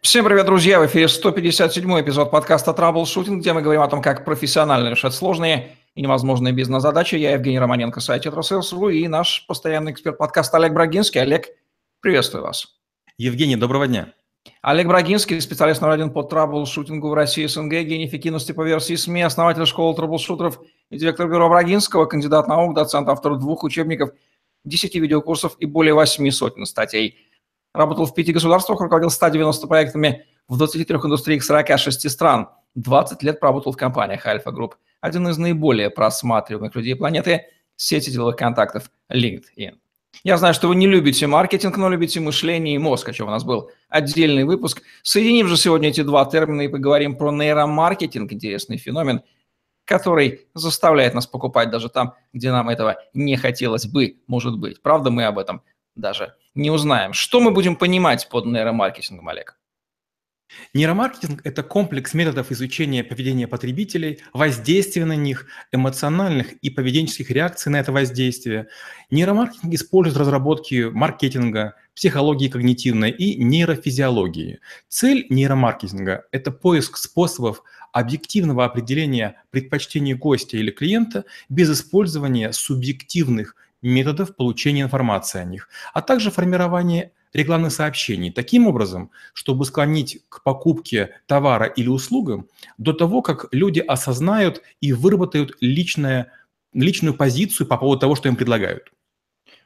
Всем привет, друзья! В эфире 157 эпизод подкаста «Troubleshooting», где мы говорим о том, как профессионально решать сложные и невозможные бизнес-задачи. Я Евгений Романенко, сайт «Tetrasales.ru» и наш постоянный эксперт подкаста Олег Брагинский. Олег, приветствую вас. Евгений, доброго дня. Олег Брагинский, специалист номер один по траблшутингу в России СНГ, гений эффективности по версии СМИ, основатель школы траблшутеров и директор бюро Брагинского, кандидат наук, доцент, автор двух учебников, 10 видеокурсов и более 8 сотен статей – Работал в пяти государствах, руководил 190 проектами в 23 индустриях 46 стран. 20 лет проработал в компаниях Альфа Групп. Один из наиболее просматриваемых людей планеты – сети деловых контактов LinkedIn. Я знаю, что вы не любите маркетинг, но любите мышление и мозг, о чем у нас был отдельный выпуск. Соединим же сегодня эти два термина и поговорим про нейромаркетинг, интересный феномен, который заставляет нас покупать даже там, где нам этого не хотелось бы, может быть. Правда, мы об этом даже не узнаем. Что мы будем понимать под нейромаркетингом, Олег? Нейромаркетинг – это комплекс методов изучения поведения потребителей, воздействия на них, эмоциональных и поведенческих реакций на это воздействие. Нейромаркетинг использует разработки маркетинга, психологии когнитивной и нейрофизиологии. Цель нейромаркетинга – это поиск способов объективного определения предпочтений гостя или клиента без использования субъективных методов получения информации о них, а также формирование рекламных сообщений таким образом, чтобы склонить к покупке товара или услугам до того, как люди осознают и выработают личное, личную позицию по поводу того, что им предлагают.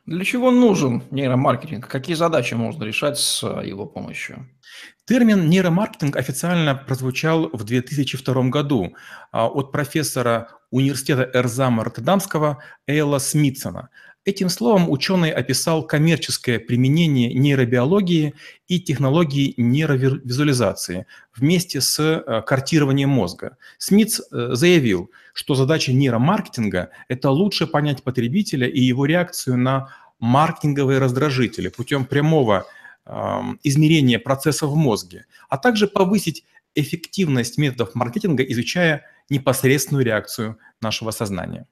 Для чего нужен нейромаркетинг? Какие задачи можно решать с его помощью? Термин нейромаркетинг официально прозвучал в 2002 году а, от профессора университета Эрзама Роттердамского Эйла Смитсона. Этим словом ученый описал коммерческое применение нейробиологии и технологии нейровизуализации вместе с э, картированием мозга. Смитс э, заявил, что задача нейромаркетинга – это лучше понять потребителя и его реакцию на маркетинговые раздражители путем прямого э, измерения процессов в мозге, а также повысить эффективность методов маркетинга, изучая непосредственную реакцию нашего сознания.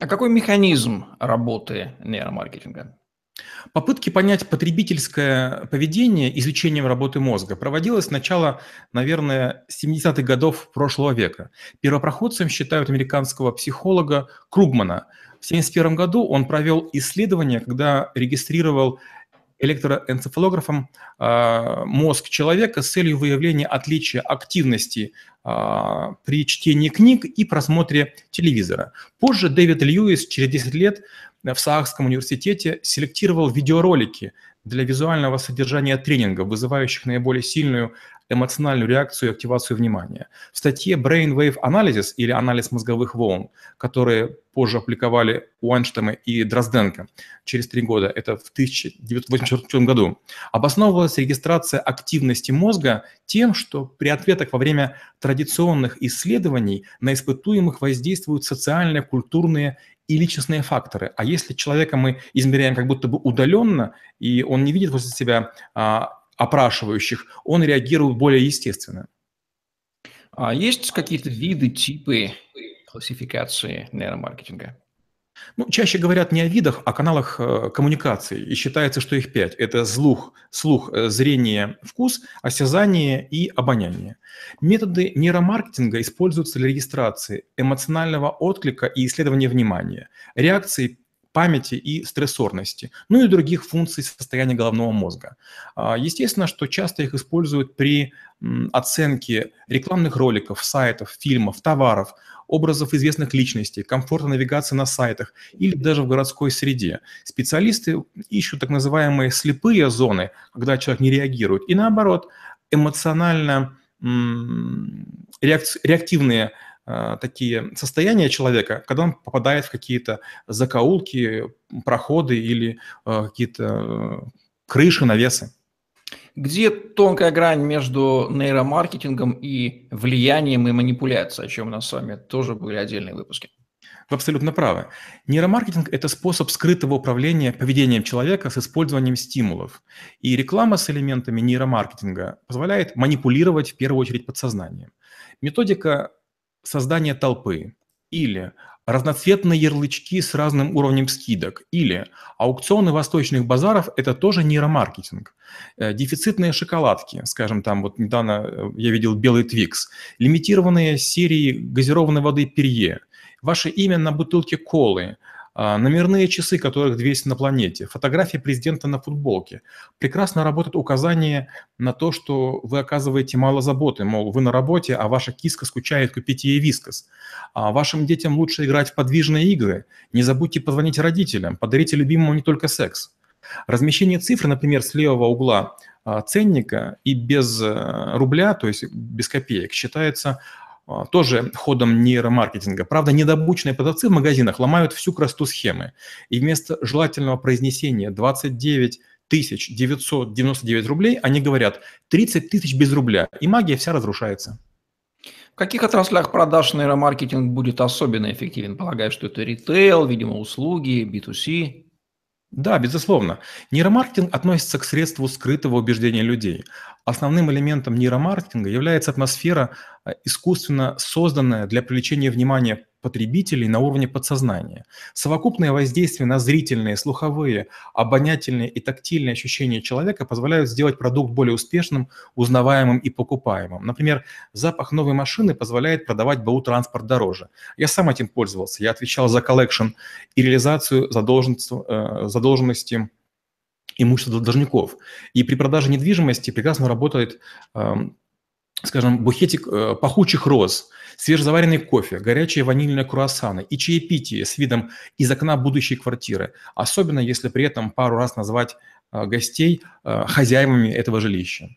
А какой механизм работы нейромаркетинга? Попытки понять потребительское поведение изучением работы мозга проводилось с начала, наверное, 70-х годов прошлого века. Первопроходцем считают американского психолога Кругмана. В 1971 году он провел исследование, когда регистрировал электроэнцефалографом э, мозг человека с целью выявления отличия активности э, при чтении книг и просмотре телевизора. Позже Дэвид Льюис через 10 лет в Саагском университете селектировал видеоролики для визуального содержания тренингов, вызывающих наиболее сильную эмоциональную реакцию и активацию внимания. В статье Brainwave Analysis или анализ мозговых волн, которые позже аппликовали Уайнштейна и Дрозденко через три года, это в 1984 году, обосновывалась регистрация активности мозга тем, что при ответах во время традиционных исследований на испытуемых воздействуют социальные, культурные и личностные факторы. А если человека мы измеряем как будто бы удаленно, и он не видит возле себя а, опрашивающих, он реагирует более естественно. А есть какие-то виды, типы классификации нейромаркетинга? Ну, чаще говорят не о видах, а о каналах э, коммуникации. И считается, что их пять. Это слух, слух, э, зрение, вкус, осязание и обоняние. Методы нейромаркетинга используются для регистрации эмоционального отклика и исследования внимания, реакции памяти и стрессорности, ну и других функций состояния головного мозга. А, естественно, что часто их используют при оценке рекламных роликов, сайтов, фильмов, товаров, образов известных личностей, комфорта навигации на сайтах или даже в городской среде. Специалисты ищут так называемые слепые зоны, когда человек не реагирует, и наоборот, эмоционально реактивные такие состояния человека, когда он попадает в какие-то закоулки, проходы или а, какие-то э, крыши, навесы. Где тонкая грань между нейромаркетингом и влиянием и манипуляцией, о чем у нас с вами тоже были отдельные выпуски? Вы абсолютно правы. Нейромаркетинг – это способ скрытого управления поведением человека с использованием стимулов. И реклама с элементами нейромаркетинга позволяет манипулировать в первую очередь подсознанием. Методика создания толпы или разноцветные ярлычки с разным уровнем скидок. Или аукционы восточных базаров – это тоже нейромаркетинг. Э, дефицитные шоколадки, скажем, там вот недавно э, я видел белый Твикс, лимитированные серии газированной воды Перье, ваше имя на бутылке колы – номерные часы, которых 200 на планете, фотография президента на футболке. Прекрасно работает указание на то, что вы оказываете мало заботы, мол, вы на работе, а ваша киска скучает, купите ей вискос. А вашим детям лучше играть в подвижные игры. Не забудьте позвонить родителям, подарите любимому не только секс. Размещение цифры, например, с левого угла а, ценника и без э, рубля, то есть без копеек, считается а, тоже ходом нейромаркетинга. Правда, недобученные продавцы в магазинах ломают всю красоту схемы. И вместо желательного произнесения 29 тысяч 999 рублей, они говорят 30 тысяч без рубля, и магия вся разрушается. В каких отраслях продаж нейромаркетинг будет особенно эффективен? Полагаю, что это ритейл, видимо, услуги, B2C. Да, безусловно. Нейромаркетинг относится к средству скрытого убеждения людей. Основным элементом нейромаркетинга является атмосфера, э, искусственно созданная для привлечения внимания потребителей на уровне подсознания. Совокупное воздействие на зрительные, слуховые, обонятельные и тактильные ощущения человека позволяют сделать продукт более успешным, узнаваемым и покупаемым. Например, запах новой машины позволяет продавать БУ транспорт дороже. Я сам этим пользовался. Я отвечал за collection и реализацию задолженности, э, задолженности имущества должников. И при продаже недвижимости прекрасно работает, эм, скажем, букетик э, пахучих роз, свежезаваренный кофе, горячие ванильные круассаны и чаепитие с видом из окна будущей квартиры, особенно если при этом пару раз назвать э, гостей э, хозяевами этого жилища.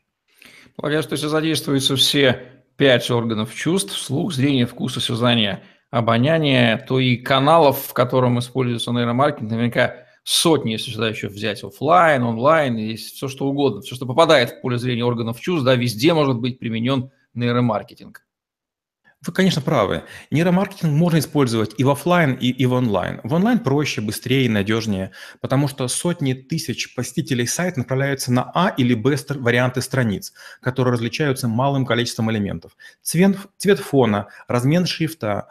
Полагаю, что если задействуются все пять органов чувств, слух, зрение, вкус, осязание, обоняние, то и каналов, в котором используется нейромаркетинг, наверняка сотни, если сюда еще взять офлайн, онлайн, есть все что угодно, все, что попадает в поле зрения органов чувств, да, везде может быть применен нейромаркетинг. Вы, конечно, правы. Нейромаркетинг можно использовать и в офлайн, и, и в онлайн. В онлайн проще, быстрее и надежнее, потому что сотни тысяч посетителей сайта направляются на А или Б варианты страниц, которые различаются малым количеством элементов. Цвет, цвет фона, размен шрифта,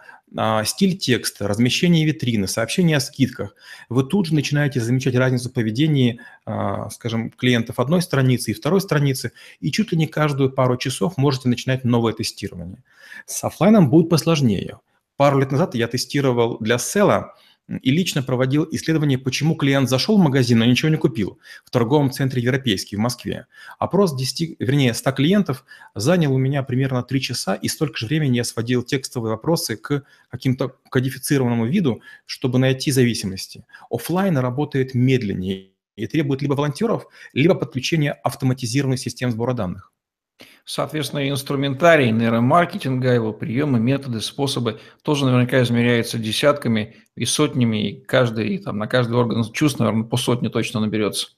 стиль текста, размещение витрины, сообщения о скидках, вы тут же начинаете замечать разницу в поведении, а, скажем, клиентов одной страницы и второй страницы, и чуть ли не каждую пару часов можете начинать новое тестирование. С офлайном будет посложнее. Пару лет назад я тестировал для Sela и лично проводил исследование, почему клиент зашел в магазин, но ничего не купил в торговом центре «Европейский» в Москве. Опрос 10, вернее, 100 клиентов занял у меня примерно 3 часа, и столько же времени я сводил текстовые вопросы к каким-то кодифицированному виду, чтобы найти зависимости. Оффлайн работает медленнее и требует либо волонтеров, либо подключения автоматизированных систем сбора данных. Соответственно, инструментарий нейромаркетинга, его приемы, методы, способы тоже наверняка измеряются десятками и сотнями, и каждый, там, на каждый орган чувств, наверное, по сотне точно наберется.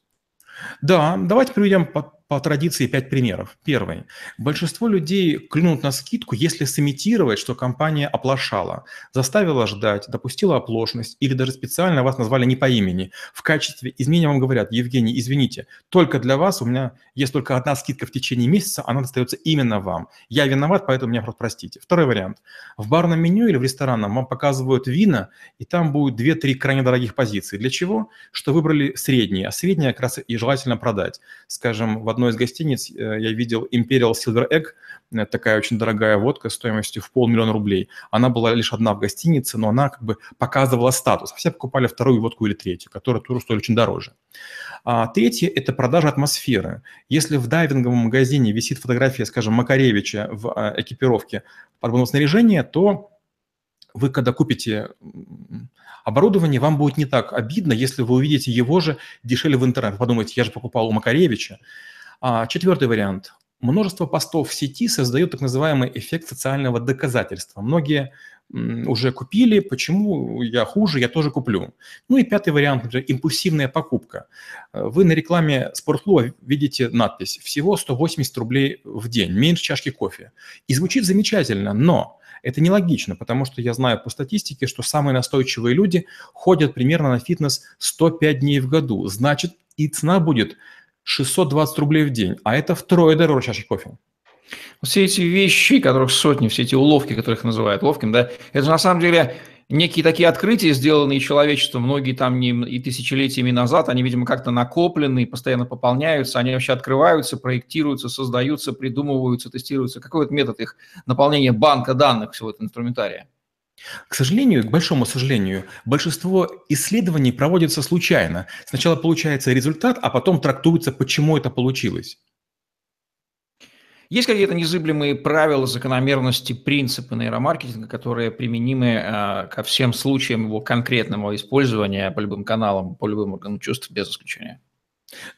Да, давайте приведем по традиции пять примеров. Первый. Большинство людей клюнут на скидку, если сымитировать, что компания оплошала, заставила ждать, допустила оплошность или даже специально вас назвали не по имени. В качестве изменения вам говорят, Евгений, извините, только для вас у меня есть только одна скидка в течение месяца, она достается именно вам. Я виноват, поэтому меня просто простите. Второй вариант. В барном меню или в ресторанном вам показывают вина, и там будет 2-3 крайне дорогих позиции. Для чего? Что выбрали средние, а средние как раз и желательно продать. Скажем, в одной из гостиниц э, я видел Imperial Silver Egg, э, такая очень дорогая водка стоимостью в полмиллиона рублей. Она была лишь одна в гостинице, но она как бы показывала статус. Все покупали вторую водку или третью, которая тоже стоит очень дороже. А третье – это продажа атмосферы. Если в дайвинговом магазине висит фотография, скажем, Макаревича в э, экипировке подводного снаряжения, то вы, когда купите оборудование, вам будет не так обидно, если вы увидите его же дешевле в интернете. Подумайте, я же покупал у Макаревича. А, четвертый вариант. Множество постов в сети создают так называемый эффект социального доказательства. Многие уже купили, почему я хуже, я тоже куплю. Ну и пятый вариант, например, импульсивная покупка. Вы на рекламе спортклуба видите надпись «Всего 180 рублей в день, меньше чашки кофе». И звучит замечательно, но это нелогично, потому что я знаю по статистике, что самые настойчивые люди ходят примерно на фитнес 105 дней в году. Значит, и цена будет 620 рублей в день, а это втрое дороже чашки кофе. Все эти вещи, которых сотни, все эти уловки, которых называют ловким, да, это же на самом деле некие такие открытия, сделанные человечеством, многие там не, и тысячелетиями назад, они, видимо, как-то накоплены, постоянно пополняются, они вообще открываются, проектируются, создаются, придумываются, тестируются. Какой вот метод их наполнения банка данных всего этого инструментария? К сожалению, к большому сожалению, большинство исследований проводится случайно. Сначала получается результат, а потом трактуется, почему это получилось. Есть какие-то незыблемые правила, закономерности, принципы нейромаркетинга, которые применимы э, ко всем случаям его конкретного использования по любым каналам, по любым органам чувств без исключения?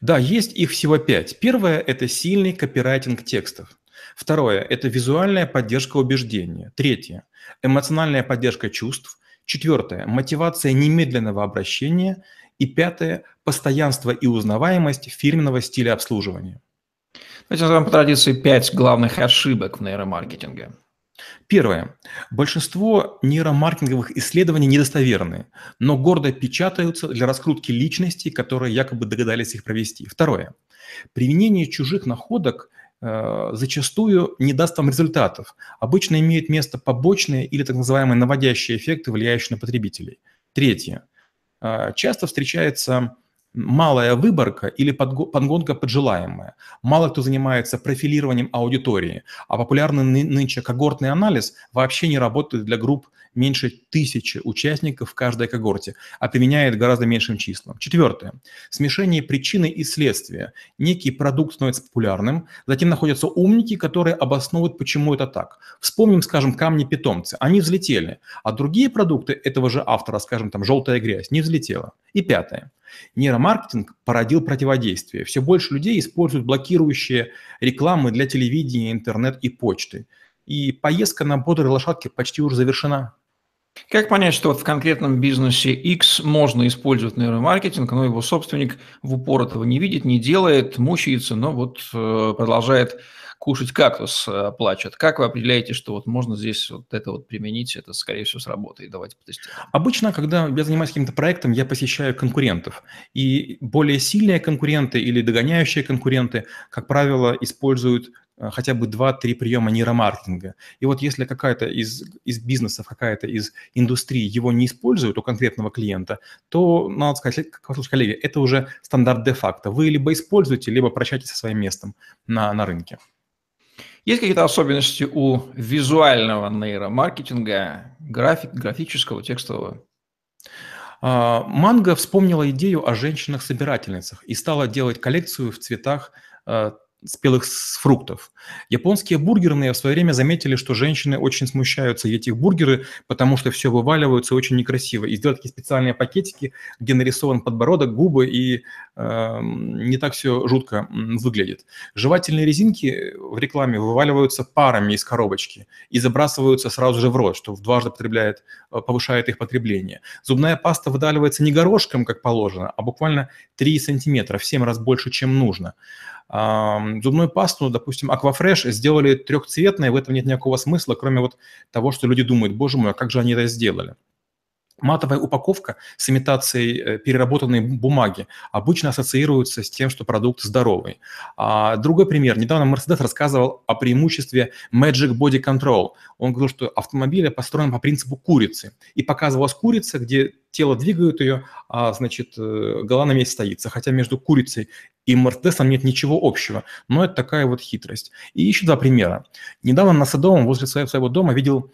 Да, есть их всего пять. Первое – это сильный копирайтинг текстов. Второе – это визуальная поддержка убеждения. Третье – эмоциональная поддержка чувств. Четвертое – мотивация немедленного обращения. И пятое – постоянство и узнаваемость фирменного стиля обслуживания. Давайте назовем по традиции пять главных ошибок в нейромаркетинге. Первое. Большинство нейромаркетинговых исследований недостоверны, но гордо печатаются для раскрутки личностей, которые якобы догадались их провести. Второе. Применение чужих находок зачастую не даст вам результатов. Обычно имеют место побочные или так называемые наводящие эффекты, влияющие на потребителей. Третье. Э, часто встречается малая выборка или подгонка под желаемое. Мало кто занимается профилированием аудитории, а популярный нынче когортный анализ вообще не работает для групп меньше тысячи участников в каждой когорте, а применяет гораздо меньшим числам. Четвертое. Смешение причины и следствия. Некий продукт становится популярным, затем находятся умники, которые обосновывают, почему это так. Вспомним, скажем, камни-питомцы. Они взлетели, а другие продукты этого же автора, скажем, там, желтая грязь, не взлетела. И пятое. Нейромаркетинг породил противодействие. Все больше людей используют блокирующие рекламы для телевидения, интернет и почты. И поездка на бодрой лошадке почти уже завершена. Как понять, что вот в конкретном бизнесе X можно использовать нейромаркетинг, но его собственник в упор этого не видит, не делает, мучается, но вот э, продолжает кушать кактус, э, плачет. Как вы определяете, что вот можно здесь вот это вот применить, это, скорее всего, сработает? Давайте потестируем. Обычно, когда я занимаюсь каким-то проектом, я посещаю конкурентов. И более сильные конкуренты или догоняющие конкуренты, как правило, используют Э, хотя бы 2-3 приема нейромаркетинга. И вот если какая-то из, из бизнесов, какая-то из индустрии его не использует у конкретного клиента, то, надо сказать, коллеги, это уже стандарт де-факто. Вы либо используете, либо прощаетесь со своим местом на, на рынке. Есть какие-то особенности у визуального нейромаркетинга, график, графического, текстового? А, Манго вспомнила идею о женщинах-собирательницах и стала делать коллекцию в цветах э, спелых фруктов. Японские бургерные в свое время заметили, что женщины очень смущаются этих бургеры, потому что все вываливаются очень некрасиво. И сделать такие специальные пакетики, где нарисован подбородок, губы, и э, не так все жутко выглядит. Жевательные резинки в рекламе вываливаются парами из коробочки и забрасываются сразу же в рот, что в дважды потребляет, э, повышает их потребление. Зубная паста выдавливается не горошком, как положено, а буквально 3 сантиметра, в 7 раз больше, чем нужно. Зубную пасту, допустим, Aquafresh сделали трехцветной, в этом нет никакого смысла, кроме вот того, что люди думают, боже мой, а как же они это сделали? Матовая упаковка с имитацией э, переработанной бумаги обычно ассоциируется с тем, что продукт здоровый. А другой пример. Недавно Mercedes рассказывал о преимуществе Magic Body Control. Он говорил, что автомобиль построен по принципу курицы. И показывалась курица, где тело двигают ее, а, значит, э, голова на месте стоится. Хотя между курицей и Мерседесом нет ничего общего. Но это такая вот хитрость. И еще два примера. Недавно на Садовом возле своего дома видел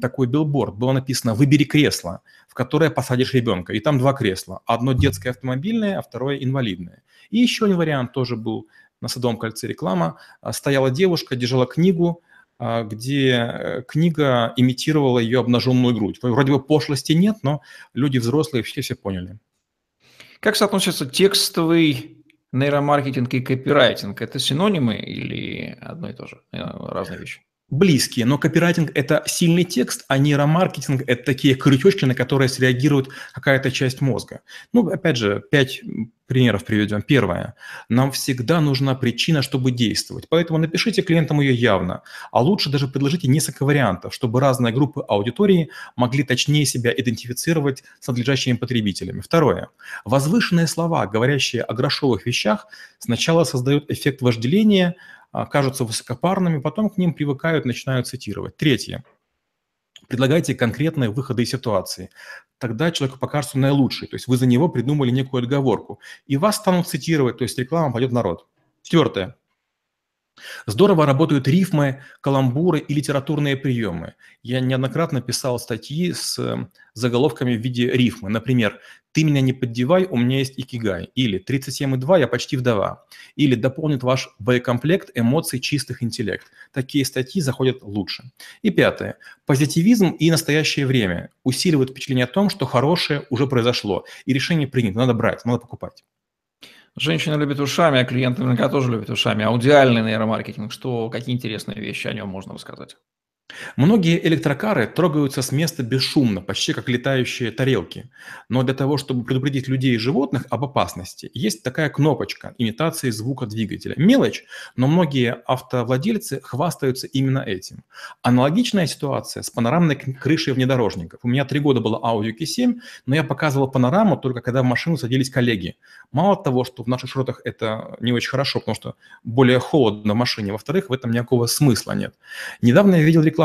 такой билборд. Было написано «Выбери кресло, в которое посадишь ребенка». И там два кресла. Одно детское автомобильное, а второе инвалидное. И еще один вариант тоже был на Садовом кольце реклама. Стояла девушка, держала книгу, где э, книга имитировала ее обнаженную грудь. Вроде бы пошлости нет, но люди взрослые все все поняли. Как соотносятся текстовый нейромаркетинг и копирайтинг? Это синонимы или одно и то же, э, разные вещи? Близкие, но копирайтинг – это сильный текст, а нейромаркетинг – это такие крючочки, на которые среагирует какая-то часть мозга. Ну, опять же, пять примеров приведем. Первое. Нам всегда нужна причина, чтобы действовать. Поэтому напишите клиентам ее явно. А лучше даже предложите несколько вариантов, чтобы разные группы аудитории могли точнее себя идентифицировать с надлежащими потребителями. Второе. Возвышенные слова, говорящие о грошовых вещах, сначала создают эффект вожделения – кажутся высокопарными, потом к ним привыкают, начинают цитировать. Третье. Предлагайте конкретные выходы из ситуации. Тогда человеку покажется наилучший. То есть вы за него придумали некую отговорку. И вас станут цитировать, то есть реклама пойдет в народ. Четвертое. Здорово работают рифмы, каламбуры и литературные приемы. Я неоднократно писал статьи с э, заголовками в виде рифмы. Например, «Ты меня не поддевай, у меня есть икигай». Или «37,2, я почти вдова». Или «Дополнит ваш боекомплект эмоций чистых интеллект». Такие статьи заходят лучше. И пятое. Позитивизм и настоящее время усиливают впечатление о том, что хорошее уже произошло, и решение принято, надо брать, надо покупать. Женщины любят ушами, а клиенты наверняка тоже любят ушами. Аудиальный нейромаркетинг, что, какие интересные вещи о нем можно рассказать? Многие электрокары трогаются с места бесшумно, почти как летающие тарелки. Но для того, чтобы предупредить людей и животных об опасности, есть такая кнопочка имитации звука двигателя. Мелочь, но многие автовладельцы хвастаются именно этим. Аналогичная ситуация с панорамной крышей внедорожников. У меня три года было Audi Q7, но я показывал панораму только когда в машину садились коллеги. Мало того, что в наших широтах это не очень хорошо, потому что более холодно в машине. Во-вторых, в этом никакого смысла нет. Недавно я видел рекламу,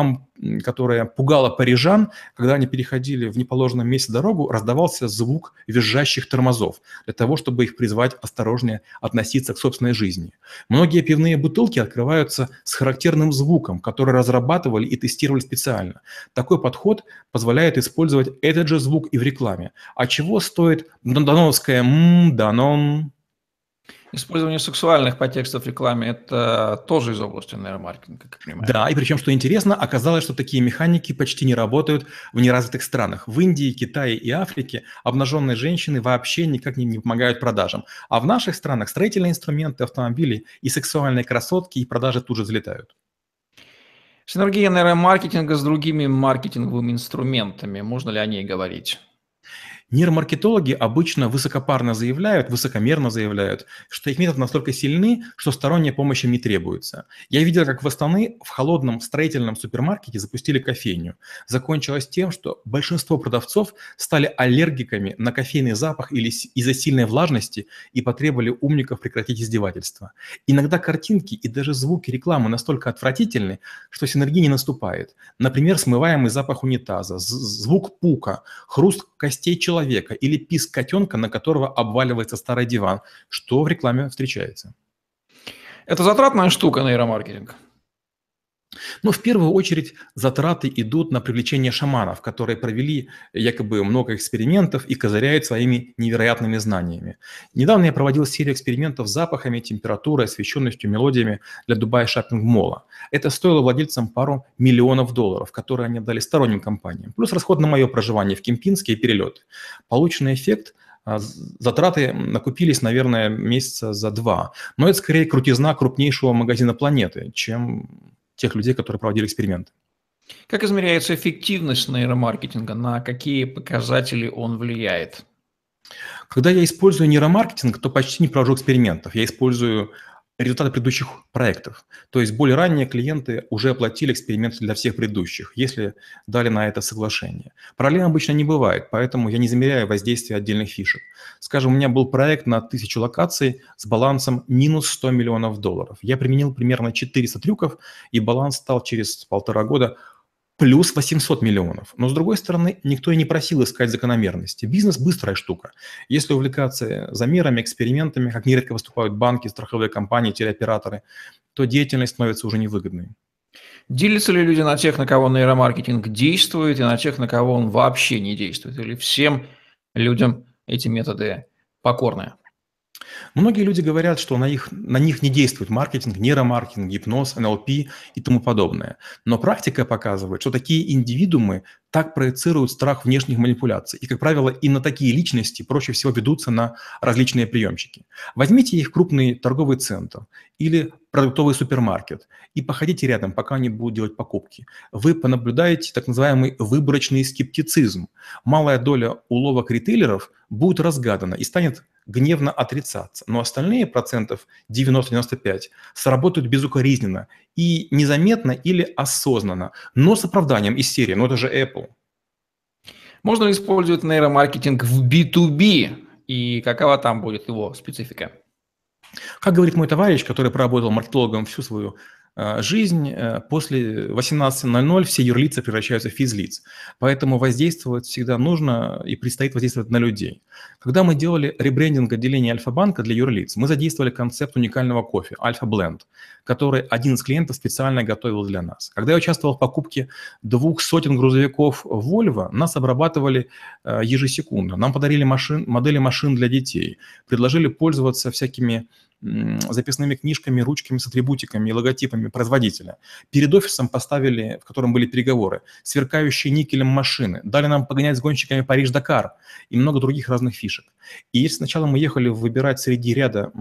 которая пугала парижан, когда они переходили в неположенном месте дорогу, раздавался звук визжащих тормозов для того, чтобы их призвать осторожнее относиться к собственной жизни. Многие пивные бутылки открываются с характерным звуком, который разрабатывали и тестировали специально. Такой подход позволяет использовать этот же звук и в рекламе. А чего стоит доновская «м», «данон», Использование сексуальных подтекстов в рекламе – это тоже из области нейромаркетинга, как понимаю. Да, и причем, что интересно, оказалось, что такие механики почти не работают в неразвитых странах. В Индии, Китае и Африке обнаженные женщины вообще никак не, не помогают продажам. А в наших странах строительные инструменты, автомобили и сексуальные красотки и продажи тут же взлетают. Синергия нейромаркетинга с другими маркетинговыми инструментами. Можно ли о ней говорить? Нейромаркетологи обычно высокопарно заявляют, высокомерно заявляют, что их методы настолько сильны, что сторонняя помощь им не требуется. Я видел, как в Астаны в холодном строительном супермаркете запустили кофейню. Закончилось тем, что большинство продавцов стали аллергиками на кофейный запах или из-за сильной влажности и потребовали умников прекратить издевательства. Иногда картинки и даже звуки рекламы настолько отвратительны, что синергия не наступает. Например, смываемый запах унитаза, звук пука, хруст костей человека, человека или писк котенка, на которого обваливается старый диван, что в рекламе встречается. Это затратная штука нейромаркетинг. Но в первую очередь затраты идут на привлечение шаманов, которые провели якобы много экспериментов и козыряют своими невероятными знаниями. Недавно я проводил серию экспериментов с запахами, температурой, освещенностью, мелодиями для Дубая Шаппинг Мола. Это стоило владельцам пару миллионов долларов, которые они отдали сторонним компаниям. Плюс расход на мое проживание в Кемпинске и перелет. Полученный эффект а, Затраты накупились, наверное, месяца за два. Но это скорее крутизна крупнейшего магазина планеты, чем тех людей, которые проводили эксперименты. Как измеряется эффективность нейромаркетинга? На какие показатели он влияет? Когда я использую нейромаркетинг, то почти не провожу экспериментов. Я использую результаты предыдущих проектов. То есть более ранние клиенты уже оплатили эксперимент для всех предыдущих, если дали на это соглашение. Проблем обычно не бывает, поэтому я не замеряю воздействие отдельных фишек. Скажем, у меня был проект на тысячу локаций с балансом минус 100 миллионов долларов. Я применил примерно 400 трюков, и баланс стал через полтора года плюс 800 миллионов. Но, с другой стороны, никто и не просил искать закономерности. Бизнес – быстрая штука. Если увлекаться замерами, экспериментами, как нередко выступают банки, страховые компании, телеоператоры, то деятельность становится уже невыгодной. Делятся ли люди на тех, на кого нейромаркетинг действует, и на тех, на кого он вообще не действует? Или всем людям эти методы покорны? Многие люди говорят, что на, их, на них не действует маркетинг, нейромаркетинг, гипноз, НЛП и тому подобное. Но практика показывает, что такие индивидуумы так проецируют страх внешних манипуляций. И, как правило, и на такие личности проще всего ведутся на различные приемчики. Возьмите их крупный торговый центр или продуктовый супермаркет и походите рядом, пока они будут делать покупки. Вы понаблюдаете так называемый выборочный скептицизм. Малая доля уловок ритейлеров будет разгадана и станет гневно отрицаться, но остальные процентов 90-95 сработают безукоризненно и незаметно или осознанно, но с оправданием из серии, ну это же Apple. Можно ли использовать нейромаркетинг в B2B и какова там будет его специфика? Как говорит мой товарищ, который проработал маркетологом всю свою жизнь э, после 18.00 все юрлица превращаются в физлиц. Поэтому воздействовать всегда нужно и предстоит воздействовать на людей. Когда мы делали ребрендинг отделения Альфа-банка для юрлиц, мы задействовали концепт уникального кофе Альфа Бленд, который один из клиентов специально готовил для нас. Когда я участвовал в покупке двух сотен грузовиков Volvo, нас обрабатывали э, ежесекундно. Нам подарили машин, модели машин для детей, предложили пользоваться всякими записными книжками, ручками с атрибутиками и логотипами производителя. Перед офисом поставили, в котором были переговоры, сверкающие никелем машины, дали нам погонять с гонщиками Париж-Дакар и много других разных фишек. И если сначала мы ехали выбирать среди ряда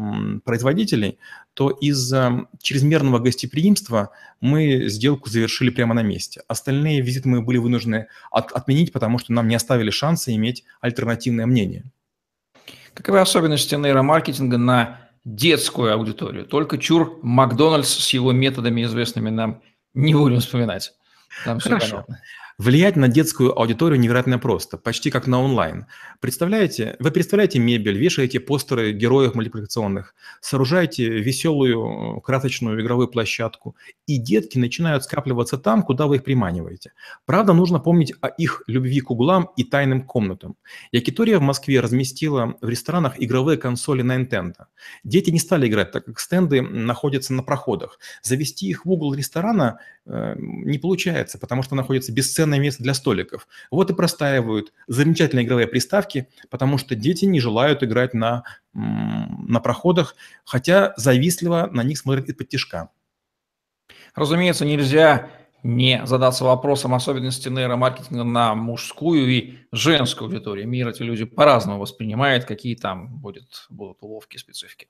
производителей, то из-за чрезмерного гостеприимства мы сделку завершили прямо на месте. Остальные визиты мы были вынуждены от, отменить, потому что нам не оставили шанса иметь альтернативное мнение. Каковы особенности нейромаркетинга на детскую аудиторию. Только чур Макдональдс с его методами, известными нам, не будем вспоминать. Там все Хорошо. понятно. Влиять на детскую аудиторию невероятно просто, почти как на онлайн. Представляете, вы представляете мебель, вешаете постеры героев мультипликационных, сооружаете веселую красочную игровую площадку, и детки начинают скапливаться там, куда вы их приманиваете. Правда, нужно помнить о их любви к углам и тайным комнатам. Якитория в Москве разместила в ресторанах игровые консоли на Nintendo. Дети не стали играть, так как стенды находятся на проходах. Завести их в угол ресторана э, не получается, потому что находится полноценное место для столиков. Вот и простаивают замечательные игровые приставки, потому что дети не желают играть на, на проходах, хотя завистливо на них смотрят из-под тяжка. Разумеется, нельзя не задаться вопросом особенности нейромаркетинга на мужскую и женскую аудиторию. Мир эти люди по-разному воспринимают, какие там будет, будут уловки, специфики.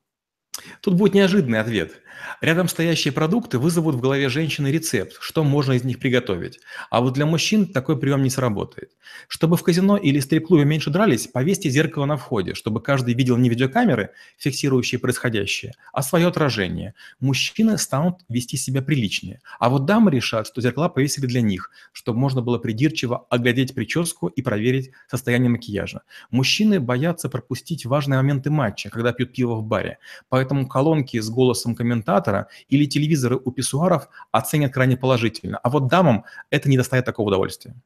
Тут будет неожиданный ответ. Рядом стоящие продукты вызовут в голове женщины рецепт, что можно из них приготовить. А вот для мужчин такой прием не сработает. Чтобы в казино или стрип-клубе меньше дрались, повесьте зеркало на входе, чтобы каждый видел не видеокамеры, фиксирующие происходящее, а свое отражение. Мужчины станут вести себя приличнее. А вот дамы решат, что зеркала повесили для них, чтобы можно было придирчиво оглядеть прическу и проверить состояние макияжа. Мужчины боятся пропустить важные моменты матча, когда пьют пиво в баре. Поэтому Поэтому колонки с голосом комментатора или телевизоры у писсуаров оценят крайне положительно. А вот дамам это не доставит такого удовольствия.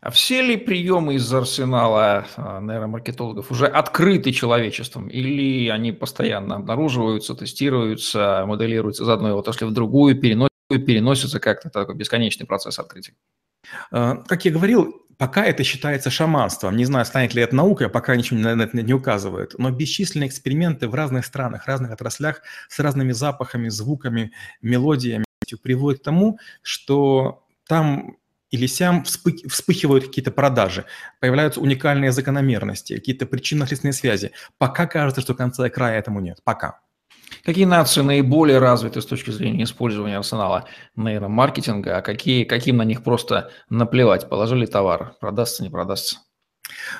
А все ли приемы из арсенала а, нейромаркетологов уже открыты человечеством? Или они постоянно обнаруживаются, тестируются, моделируются из одной отрасли в другую, переносятся как-то такой бесконечный процесс открытия? А, как я говорил, Пока это считается шаманством. Не знаю, станет ли это наукой, пока ничего на это не указывает. Но бесчисленные эксперименты в разных странах, разных отраслях с разными запахами, звуками, мелодиями приводят к тому, что там или сям вспыхивают какие-то продажи, появляются уникальные закономерности, какие-то причинно-следственные связи. Пока кажется, что конца и края этому нет. Пока. Какие нации наиболее развиты с точки зрения использования арсенала нейромаркетинга, а какие, каким на них просто наплевать? Положили товар, продастся, не продастся?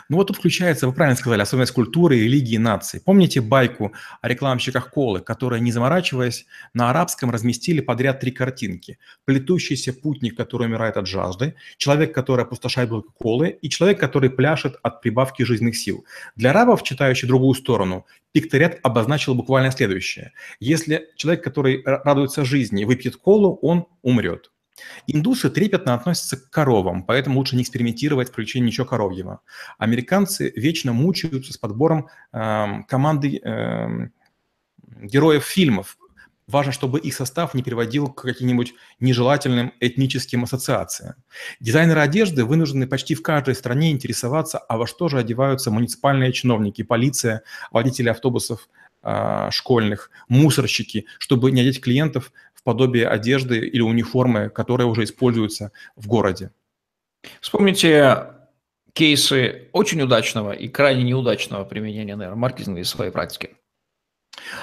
Ну вот тут включается, вы правильно сказали, особенность культуры, религии, нации. Помните байку о рекламщиках колы, которые, не заморачиваясь, на арабском разместили подряд три картинки. Плетущийся путник, который умирает от жажды, человек, который опустошает бутылку колы, и человек, который пляшет от прибавки жизненных сил. Для арабов, читающих другую сторону, пикторет обозначил буквально следующее. Если человек, который радуется жизни, выпьет колу, он умрет. Индусы трепетно относятся к коровам, поэтому лучше не экспериментировать в включении ничего коровьего. Американцы вечно мучаются с подбором э, команды э, героев фильмов. Важно, чтобы их состав не приводил к каким-нибудь нежелательным этническим ассоциациям. Дизайнеры одежды вынуждены почти в каждой стране интересоваться, а во что же одеваются муниципальные чиновники, полиция, водители автобусов э, школьных, мусорщики, чтобы не одеть клиентов подобие одежды или униформы, которая уже используется в городе. Вспомните кейсы очень удачного и крайне неудачного применения нейромаркетинга из своей практики.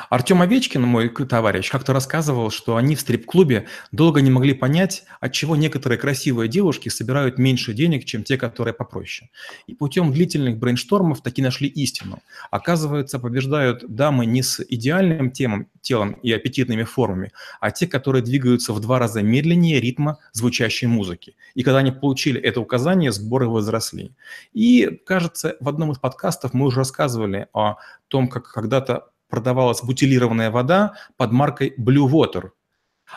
Артем Овечкин, мой товарищ, как-то рассказывал, что они в стрип-клубе долго не могли понять, от чего некоторые красивые девушки собирают меньше денег, чем те, которые попроще. И путем длительных брейнштормов таки нашли истину. Оказывается, побеждают дамы не с идеальным темом, телом и аппетитными формами, а те, которые двигаются в два раза медленнее ритма звучащей музыки. И когда они получили это указание, сборы возросли. И, кажется, в одном из подкастов мы уже рассказывали о том, как когда-то продавалась бутилированная вода под маркой Blue Water.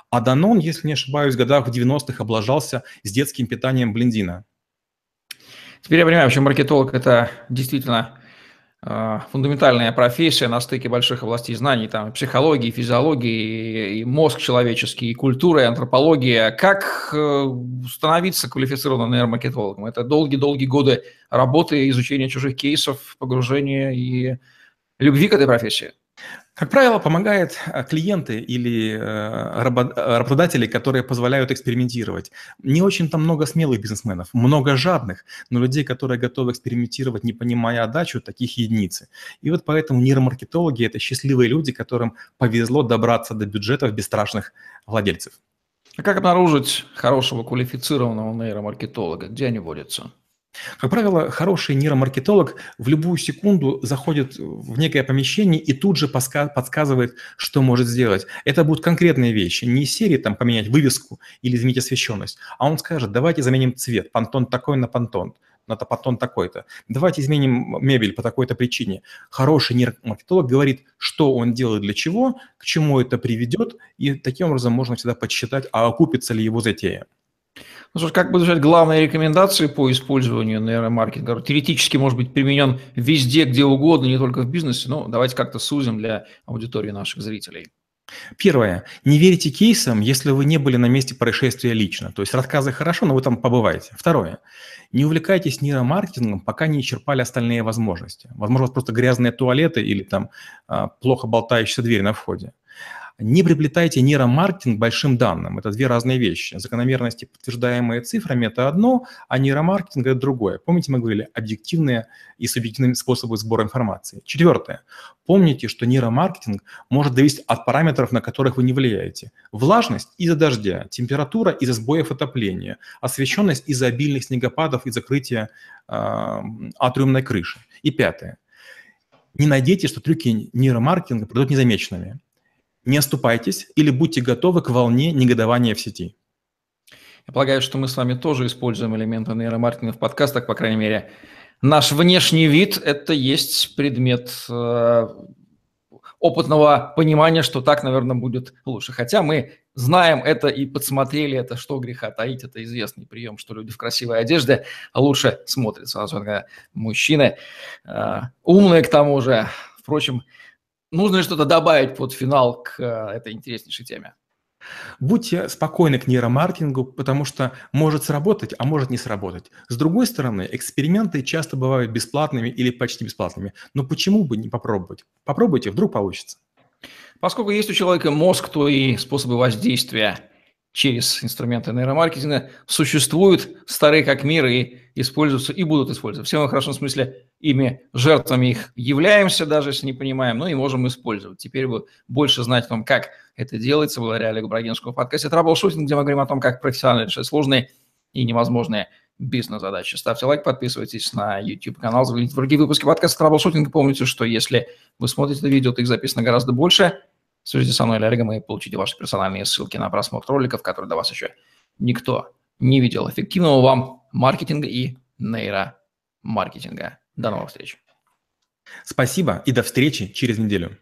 А Данон, если не ошибаюсь, в годах в 90-х облажался с детским питанием блиндина. Теперь я понимаю, почему маркетолог – это действительно э, фундаментальная профессия на стыке больших областей знаний, там, психологии, физиологии, и мозг человеческий, и культура, и антропология. Как э, становиться квалифицированным нейромаркетологом? Это долгие-долгие годы работы, изучения чужих кейсов, погружения и любви к этой профессии. Как правило, помогают э, клиенты или э, работодатели, которые позволяют экспериментировать. Не очень там много смелых бизнесменов, много жадных, но людей, которые готовы экспериментировать, не понимая отдачу, таких единицы. И вот поэтому нейромаркетологи – это счастливые люди, которым повезло добраться до бюджетов бесстрашных владельцев. А как обнаружить хорошего квалифицированного нейромаркетолога? Где они водятся? Как правило, хороший нейромаркетолог в любую секунду заходит в некое помещение и тут же подсказывает, что может сделать. Это будут конкретные вещи, не серии там поменять вывеску или изменить освещенность, а он скажет, давайте заменим цвет, пантон такой на пантон, на пантон такой-то. Давайте изменим мебель по такой-то причине. Хороший нейромаркетолог говорит, что он делает для чего, к чему это приведет, и таким образом можно всегда подсчитать, а окупится ли его затея. Ну, слушай, как бы звучат главные рекомендации по использованию нейромаркетинга? Теоретически может быть применен везде, где угодно, не только в бизнесе. Но давайте как-то сузим для аудитории наших зрителей. Первое. Не верите кейсам, если вы не были на месте происшествия лично. То есть рассказы хорошо, но вы там побываете. Второе. Не увлекайтесь нейромаркетингом, пока не исчерпали остальные возможности. Возможно, просто грязные туалеты или там а, плохо болтающаяся дверь на входе. Не приплетайте нейромаркетинг большим данным. Это две разные вещи. Закономерности, подтверждаемые цифрами, это одно, а нейромаркетинг – это другое. Помните, мы говорили, объективные и субъективные способы сбора информации. Четвертое. Помните, что нейромаркетинг может зависеть от параметров, на которых вы не влияете. Влажность из-за дождя, температура из-за сбоев отопления, освещенность из-за обильных снегопадов и закрытия э, атриумной крыши. И пятое. Не надейтесь, что трюки нейромаркетинга пройдут незамеченными не оступайтесь или будьте готовы к волне негодования в сети. Я полагаю, что мы с вами тоже используем элементы нейромаркетинга в подкастах, по крайней мере. Наш внешний вид – это есть предмет э, опытного понимания, что так, наверное, будет лучше. Хотя мы знаем это и подсмотрели это, что греха таить, это известный прием, что люди в красивой одежде лучше смотрятся, особенно мужчины, э, умные к тому же. Впрочем, Нужно ли что-то добавить под финал к э, этой интереснейшей теме? Будьте спокойны к нейромаркетингу, потому что может сработать, а может не сработать. С другой стороны, эксперименты часто бывают бесплатными или почти бесплатными. Но почему бы не попробовать? Попробуйте, вдруг получится. Поскольку есть у человека мозг, то и способы воздействия через инструменты нейромаркетинга существуют, старые как мир, и используются, и будут использоваться. Все мы в хорошем смысле ими жертвами их являемся, даже если не понимаем, но и можем использовать. Теперь вы больше знаете о том, как это делается, благодаря Олегу Брагинскому в подкасте «Troubleshooting», где мы говорим о том, как профессионально решать сложные и невозможные бизнес-задачи. Ставьте лайк, подписывайтесь на YouTube-канал, загляните в другие выпуски подкаста «Troubleshooting». Помните, что если вы смотрите это видео, то их записано гораздо больше – Свяжитесь со мной или Олегом и получите ваши персональные ссылки на просмотр роликов, которые до вас еще никто не видел. Эффективного вам маркетинга и нейромаркетинга. До новых встреч. Спасибо и до встречи через неделю.